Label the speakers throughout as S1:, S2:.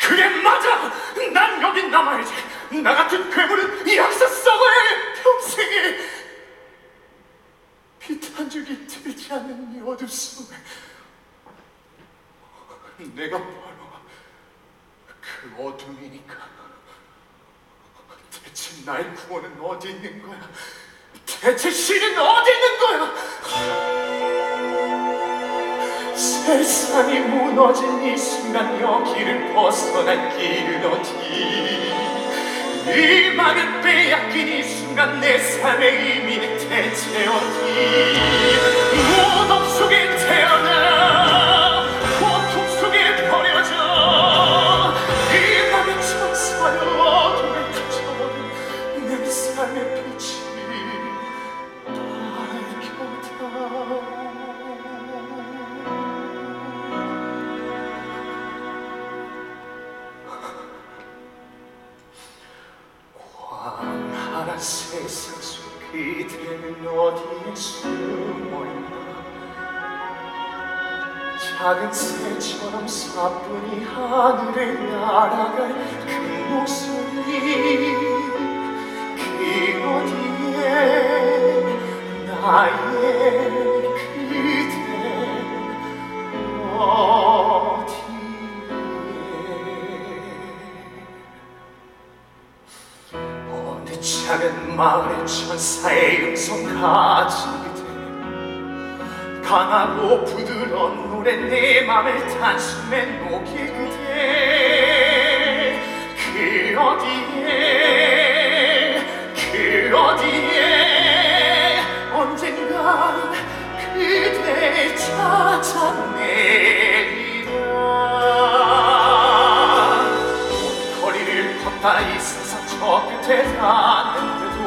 S1: 그게 맞아! 난 여기 남아야지! 나 같은 괴물은 이 약사 썩어야 평생에 빛한 줄기 들지 않는 이 어둠 속에 내가 바로 그 어둠이니까 대체 나의 구원은 어디 있는 거야? 대체 신은 어디 있는 거야? 세상이 무너진 이 순간 여기를 벗어난 길은 어디? 이 막을 빼앗긴 이 순간 내 삶의 의미는 대체 어디 광활한 세상 속 그대는 어디에 숨어있나 작은 새처럼 사뿐히 하늘에 날아갈 그 모습 작은 마을의 천사의 음성 가진 그대 강하고 부드러운 노래 내 맘을 단숨에 녹일 그대 그 어디에 그 어디에 언젠간 그대 찾아 저 끝에 닿았는데도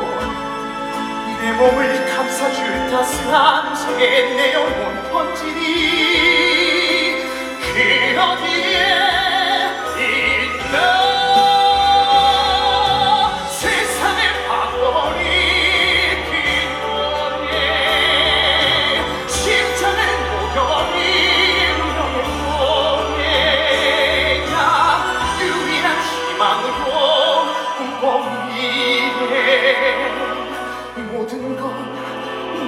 S1: 내 몸을 감싸줄 따스한 음성에 내 영혼 번지